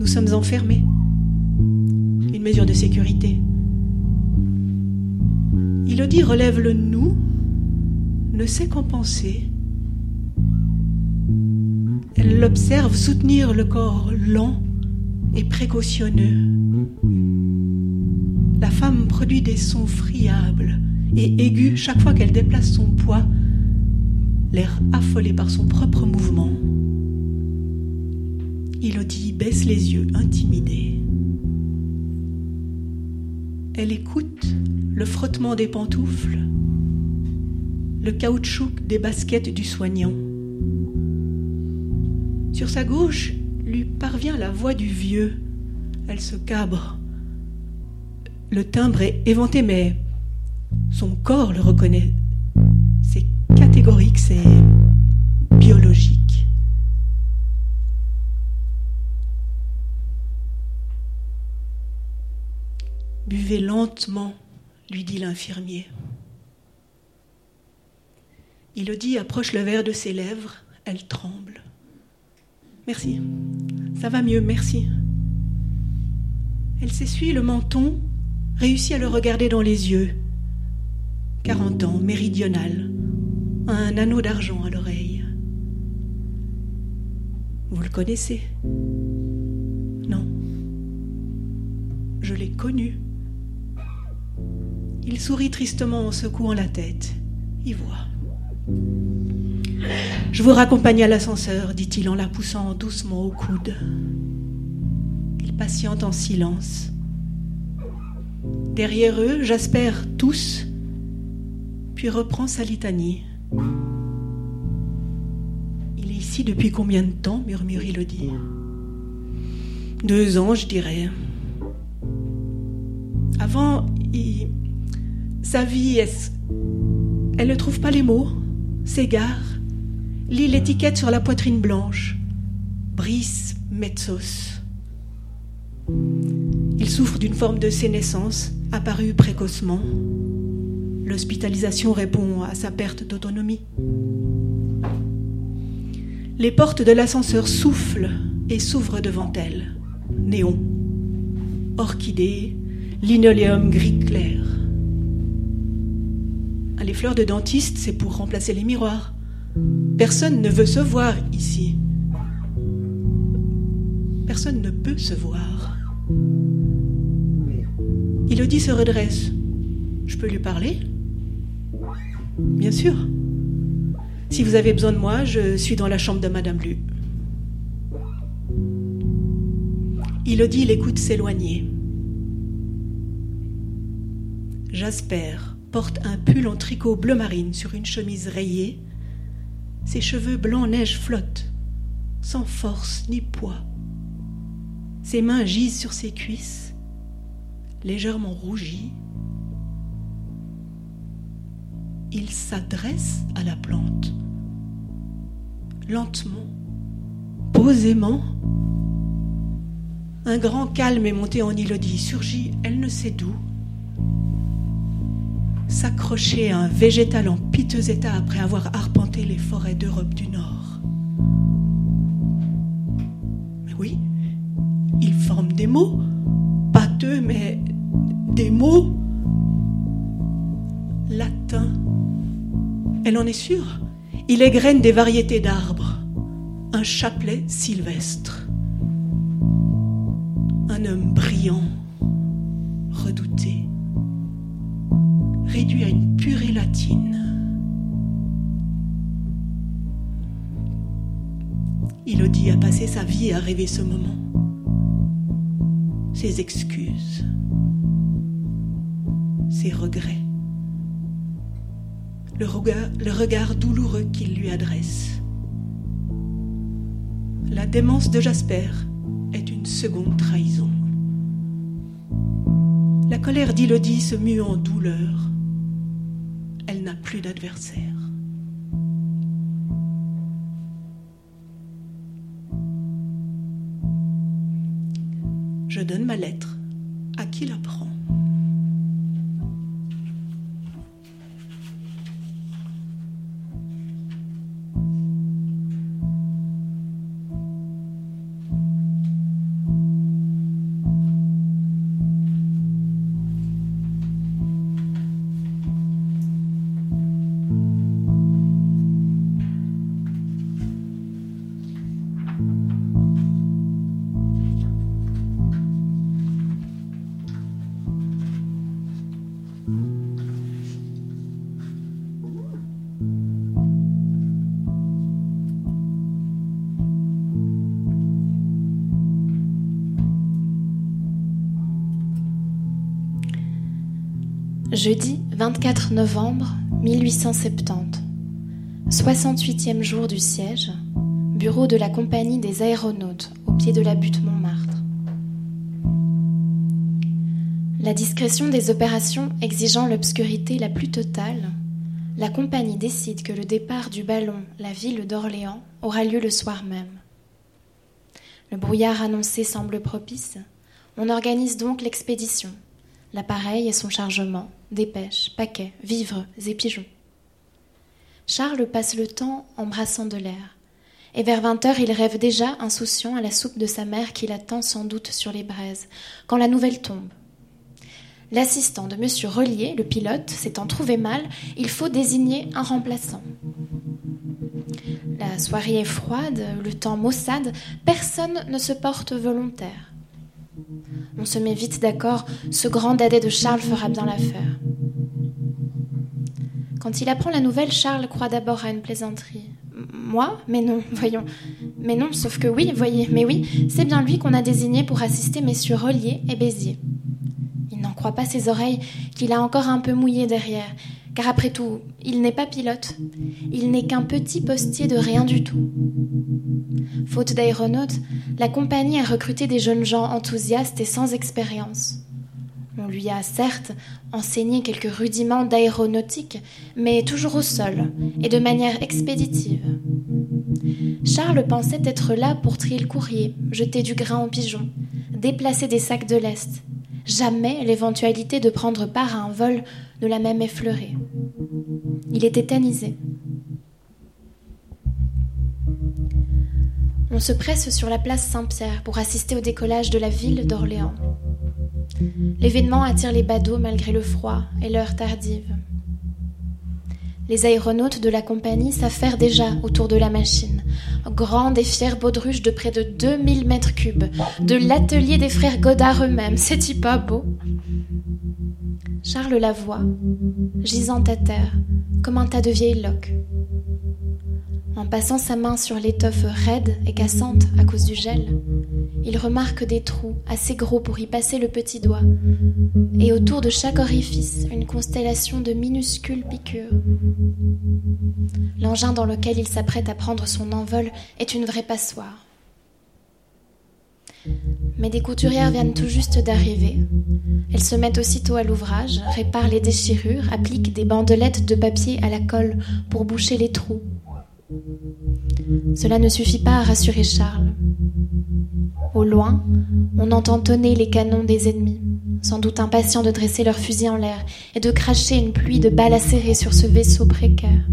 Nous sommes enfermés. Une mesure de sécurité. Elodie relève le nous, ne sait qu'en penser. Elle l'observe soutenir le corps lent et précautionneux. La femme produit des sons friables et aigus chaque fois qu'elle déplace son poids, l'air affolé par son propre mouvement. Elodie baisse les yeux, intimidée. Elle écoute le frottement des pantoufles, le caoutchouc des baskets du soignant. Sur sa gauche lui parvient la voix du vieux. Elle se cabre. Le timbre est éventé, mais son corps le reconnaît. C'est catégorique, c'est lentement, lui dit l'infirmier. Elodie approche le verre de ses lèvres, elle tremble. Merci, ça va mieux, merci. Elle s'essuie le menton, réussit à le regarder dans les yeux. 40 ans, méridional, un anneau d'argent à l'oreille. Vous le connaissez? Non. Je l'ai connu. Il sourit tristement en secouant la tête. Y voit. Je vous raccompagne à l'ascenseur, dit-il en la poussant doucement au coude. Il patiente en silence. Derrière eux, Jasper tousse, puis reprend sa litanie. Il est ici depuis combien de temps murmure Elodie. Deux ans, je dirais. Avant, il... sa vie, elle ne trouve pas les mots, s'égare, lit l'étiquette sur la poitrine blanche. Brice Metzos. Il souffre d'une forme de sénescence apparue précocement. L'hospitalisation répond à sa perte d'autonomie. Les portes de l'ascenseur soufflent et s'ouvrent devant elle. Néon, orchidée, linoléum gris clair. Les fleurs de dentiste, c'est pour remplacer les miroirs. Personne ne veut se voir ici. Personne ne peut se voir. Elodie se redresse. Je peux lui parler? Bien sûr. Si vous avez besoin de moi, je suis dans la chambre de Madame Lu. Elodie l'écoute s'éloigner. Jasper porte un pull en tricot bleu marine sur une chemise rayée. Ses cheveux blancs neige flottent, sans force ni poids. Ses mains gisent sur ses cuisses, légèrement rougies. Il s'adresse à la plante, lentement, posément, Un grand calme est monté en Élodie, surgit, elle ne sait d'où. S'accrocher à un végétal en piteux état après avoir arpenté les forêts d'Europe du Nord. Mais oui, ils forment des mots, pas deux, mais des mots latins. Elle en est sûre. Il égrène des variétés d'arbres, un chapelet sylvestre. Un homme brillant, réduit à une purée latine. Elodie a passé sa vie à rêver ce moment. Ses excuses, ses regrets le regard, le regard douloureux qu'il lui adresse. La démence de Jasper est une seconde trahison. La colère d'Ilodie se mue en douleur. Plus d'adversaire. Je donne ma lettre. À qui la prend Jeudi 24 novembre 1870. 68e jour du siège. Bureau de la compagnie des aéronautes au pied de la butte Montmartre. La discrétion des opérations exigeant l'obscurité la plus totale, la compagnie décide que le départ du ballon La ville d'Orléans aura lieu le soir même. Le brouillard annoncé semble propice. On organise donc l'expédition l'appareil et son chargement, dépêches, paquets, vivres et pigeons. Charles passe le temps embrassant de l'air. Et vers vingt heures, il rêve déjà, insouciant, à la soupe de sa mère qui l'attend sans doute sur les braises, quand la nouvelle tombe. L'assistant de M. Relier, le pilote, s'étant trouvé mal, il faut désigner un remplaçant. La soirée est froide, le temps maussade, personne ne se porte volontaire. On se met vite d'accord, ce grand dadais de Charles fera bien l'affaire. Quand il apprend la nouvelle, Charles croit d'abord à une plaisanterie. Moi? Mais non, [LAUGHS] voyons. Mais non, sauf que oui, voyez, mais oui, c'est bien lui qu'on a désigné pour assister messieurs Relier et Béziers. Il n'en croit pas ses oreilles, qu'il a encore un peu mouillé derrière, car après tout, il n'est pas pilote, il n'est qu'un petit postier de rien du tout. Faute d'aéronautes, la compagnie a recruté des jeunes gens enthousiastes et sans expérience. On lui a certes enseigné quelques rudiments d'aéronautique, mais toujours au sol et de manière expéditive. Charles pensait être là pour trier le courrier, jeter du grain aux pigeons, déplacer des sacs de lest. Jamais l'éventualité de prendre part à un vol ne l'a même effleuré. Il était tétanisé. On se presse sur la place Saint-Pierre pour assister au décollage de la ville d'Orléans. L'événement attire les badauds malgré le froid et l'heure tardive. Les aéronautes de la compagnie s'affairent déjà autour de la machine. Grande et fière baudruche de près de 2000 mètres cubes, de l'atelier des frères Godard eux-mêmes, [LAUGHS] c'est-il pas beau? Charles la voit, gisant à terre, comme un tas de vieilles loques. En passant sa main sur l'étoffe raide et cassante à cause du gel, il remarque des trous assez gros pour y passer le petit doigt, et autour de chaque orifice une constellation de minuscules piqûres. L'engin dans lequel il s'apprête à prendre son envol est une vraie passoire. Mais des couturières viennent tout juste d'arriver. Elles se mettent aussitôt à l'ouvrage, réparent les déchirures, appliquent des bandelettes de papier à la colle pour boucher les trous. Cela ne suffit pas à rassurer Charles. Au loin, on entend tonner les canons des ennemis, sans doute impatients de dresser leurs fusils en l'air et de cracher une pluie de balles acérées sur ce vaisseau précaire.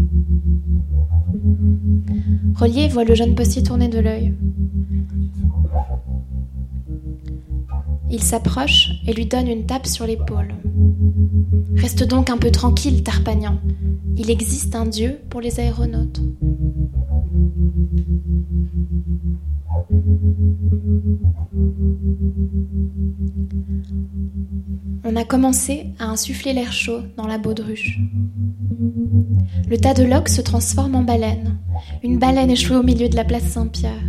Relier voit le jeune postier tourner de l'œil. Il s'approche et lui donne une tape sur l'épaule. Reste donc un peu tranquille, Tarpagnan. Il existe un Dieu pour les aéronautes. On a commencé à insuffler l'air chaud dans la baudruche. Le tas de loques se transforme en baleine, une baleine échouée au milieu de la place Saint-Pierre.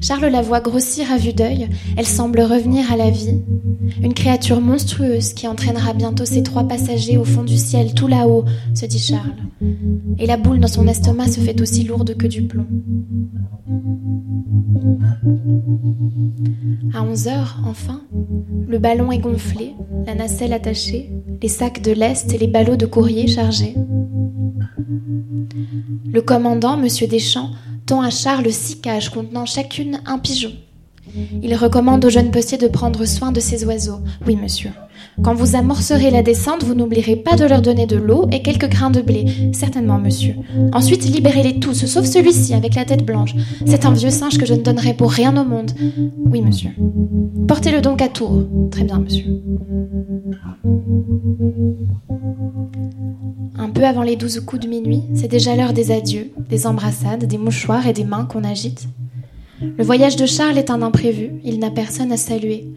Charles la voit grossir à vue d'œil, elle semble revenir à la vie. Une créature monstrueuse qui entraînera bientôt ses trois passagers au fond du ciel, tout là-haut, se dit Charles. Et la boule dans son estomac se fait aussi lourde que du plomb. À 11 heures, enfin, le ballon est gonflé, la nacelle attachée, les sacs de lest et les ballots de courrier chargés. Le commandant, M. Deschamps, à Charles six cages contenant chacune un pigeon. Il recommande au jeune postier de prendre soin de ces oiseaux. Oui, monsieur. Quand vous amorcerez la descente, vous n'oublierez pas de leur donner de l'eau et quelques grains de blé. Certainement, monsieur. Ensuite, libérez-les tous, sauf celui-ci avec la tête blanche. C'est un vieux singe que je ne donnerai pour rien au monde. Oui, monsieur. Portez-le donc à Tours. Très bien, monsieur. Avant les douze coups de minuit, c'est déjà l'heure des adieux, des embrassades, des mouchoirs et des mains qu'on agite. Le voyage de Charles est un imprévu, il n'a personne à saluer.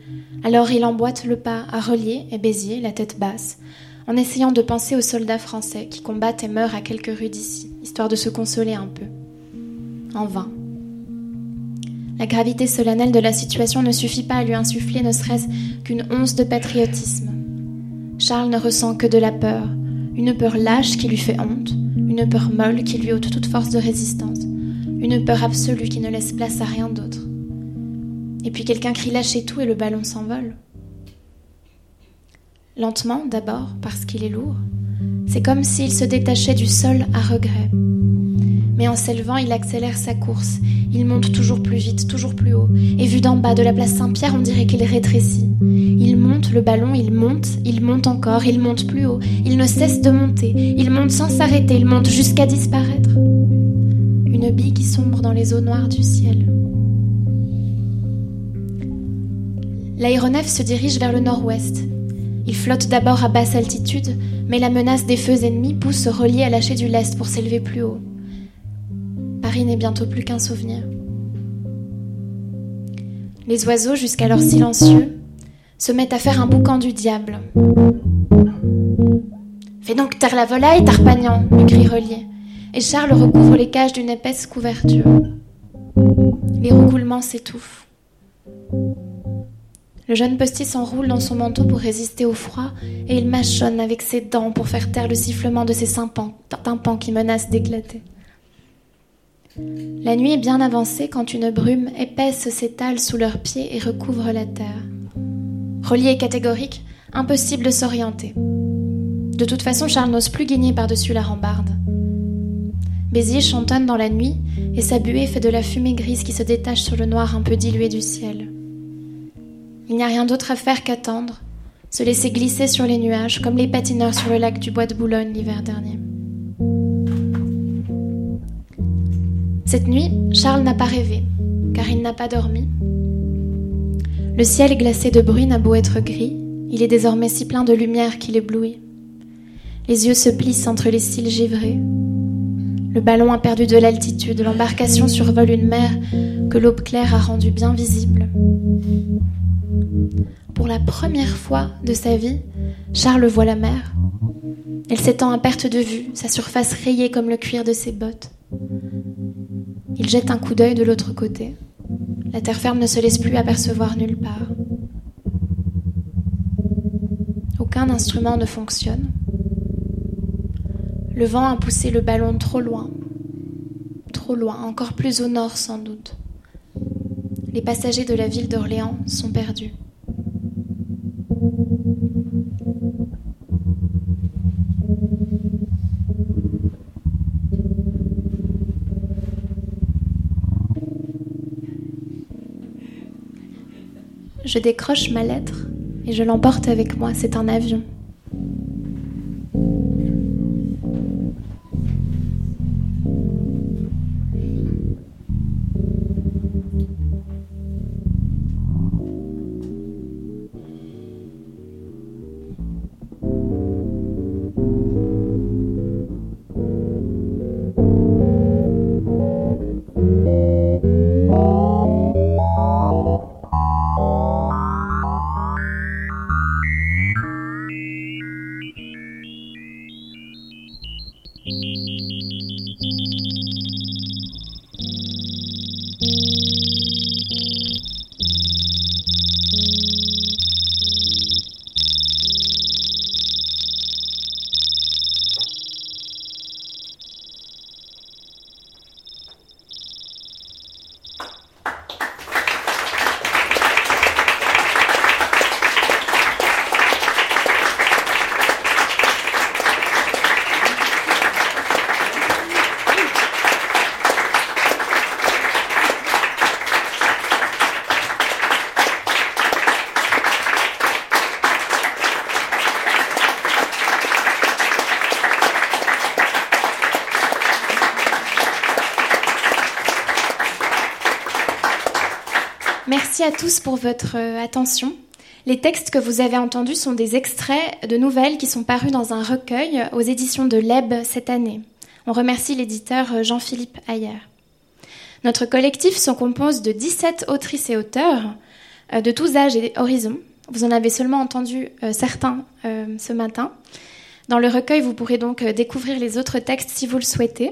Alors il emboîte le pas à Relier et Béziers, la tête basse, en essayant de penser aux soldats français qui combattent et meurent à quelques rues d'ici, histoire de se consoler un peu. En vain. La gravité solennelle de la situation ne suffit pas à lui insuffler ne serait-ce qu'une once de patriotisme. Charles ne ressent que de la peur, une peur lâche qui lui fait honte, une peur molle qui lui ôte toute force de résistance, une peur absolue qui ne laisse place à rien d'autre. Et puis quelqu'un crie lâchez tout et le ballon s'envole. Lentement d'abord, parce qu'il est lourd. C'est comme s'il se détachait du sol à regret. Mais en s'élevant, il accélère sa course. Il monte toujours plus vite, toujours plus haut. Et vu d'en bas de la place Saint-Pierre, on dirait qu'il rétrécit. Il monte le ballon, il monte, il monte encore, il monte plus haut. Il ne cesse de monter. Il monte sans s'arrêter, il monte jusqu'à disparaître. Une bille qui sombre dans les eaux noires du ciel. L'aéronef se dirige vers le nord-ouest. Il flotte d'abord à basse altitude, mais la menace des feux ennemis pousse Relier à lâcher du lest pour s'élever plus haut. Paris n'est bientôt plus qu'un souvenir. Les oiseaux, jusqu'alors silencieux, se mettent à faire un boucan du diable. Fais donc taire la volaille, Tarpagnan, lui crie Relier, et Charles recouvre les cages d'une épaisse couverture. Les roucoulements s'étouffent. Le jeune postier s'enroule dans son manteau pour résister au froid et il mâchonne avec ses dents pour faire taire le sifflement de ses tympans qui menacent d'éclater. La nuit est bien avancée quand une brume épaisse s'étale sous leurs pieds et recouvre la terre. Relié catégorique, impossible de s'orienter. De toute façon, Charles n'ose plus gagner par-dessus la rambarde. Béziers chantonne dans la nuit et sa buée fait de la fumée grise qui se détache sur le noir un peu dilué du ciel. Il n'y a rien d'autre à faire qu'attendre, se laisser glisser sur les nuages comme les patineurs sur le lac du Bois de Boulogne l'hiver dernier. Cette nuit, Charles n'a pas rêvé, car il n'a pas dormi. Le ciel glacé de bruit n'a beau être gris, il est désormais si plein de lumière qu'il éblouit. Les yeux se plissent entre les cils givrés. Le ballon a perdu de l'altitude, l'embarcation survole une mer que l'aube claire a rendue bien visible. Pour la première fois de sa vie, Charles voit la mer. Elle s'étend à perte de vue, sa surface rayée comme le cuir de ses bottes. Il jette un coup d'œil de l'autre côté. La terre ferme ne se laisse plus apercevoir nulle part. Aucun instrument ne fonctionne. Le vent a poussé le ballon trop loin, trop loin, encore plus au nord sans doute. Les passagers de la ville d'Orléans sont perdus. Je décroche ma lettre et je l'emporte avec moi. C'est un avion. Merci à tous pour votre euh, attention. Les textes que vous avez entendus sont des extraits de nouvelles qui sont parus dans un recueil aux éditions de l'EB cette année. On remercie l'éditeur euh, Jean-Philippe Ayer. Notre collectif se compose de 17 autrices et auteurs euh, de tous âges et horizons. Vous en avez seulement entendu certains ce matin. Dans le recueil, vous pourrez donc découvrir les autres textes si vous le souhaitez.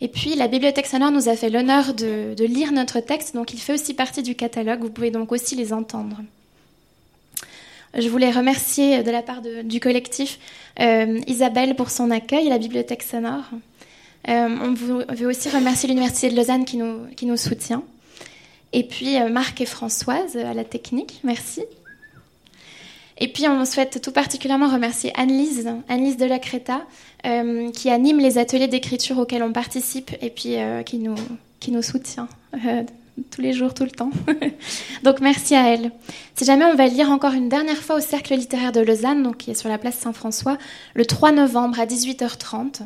Et puis la Bibliothèque sonore nous a fait l'honneur de, lire notre texte, donc il fait aussi partie du catalogue, vous pouvez donc aussi les entendre. Je voulais remercier de la part du collectif euh, Isabelle pour son accueil à la Bibliothèque sonore. Euh, on veut aussi remercier l'Université de Lausanne qui nous, soutient. Et puis euh, Marc et Françoise à la technique, merci. Et puis on souhaite tout particulièrement remercier Anne-Lise, Anne-Lise de la Créta, euh, qui anime les ateliers d'écriture auxquels on participe et puis euh, qui, nous, soutient euh, tous les jours, tout le temps. [LAUGHS] donc merci à elle. Si jamais on va lire encore une dernière fois au Cercle littéraire de Lausanne, donc qui est sur la place Saint-François, le 3 novembre à 18h30.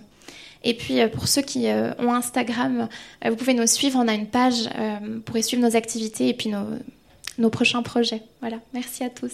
Et puis pour ceux qui ont Instagram, vous pouvez nous suivre. On a une page, vous pourrez suivre nos activités et puis nos prochains projets. Voilà, merci à tous.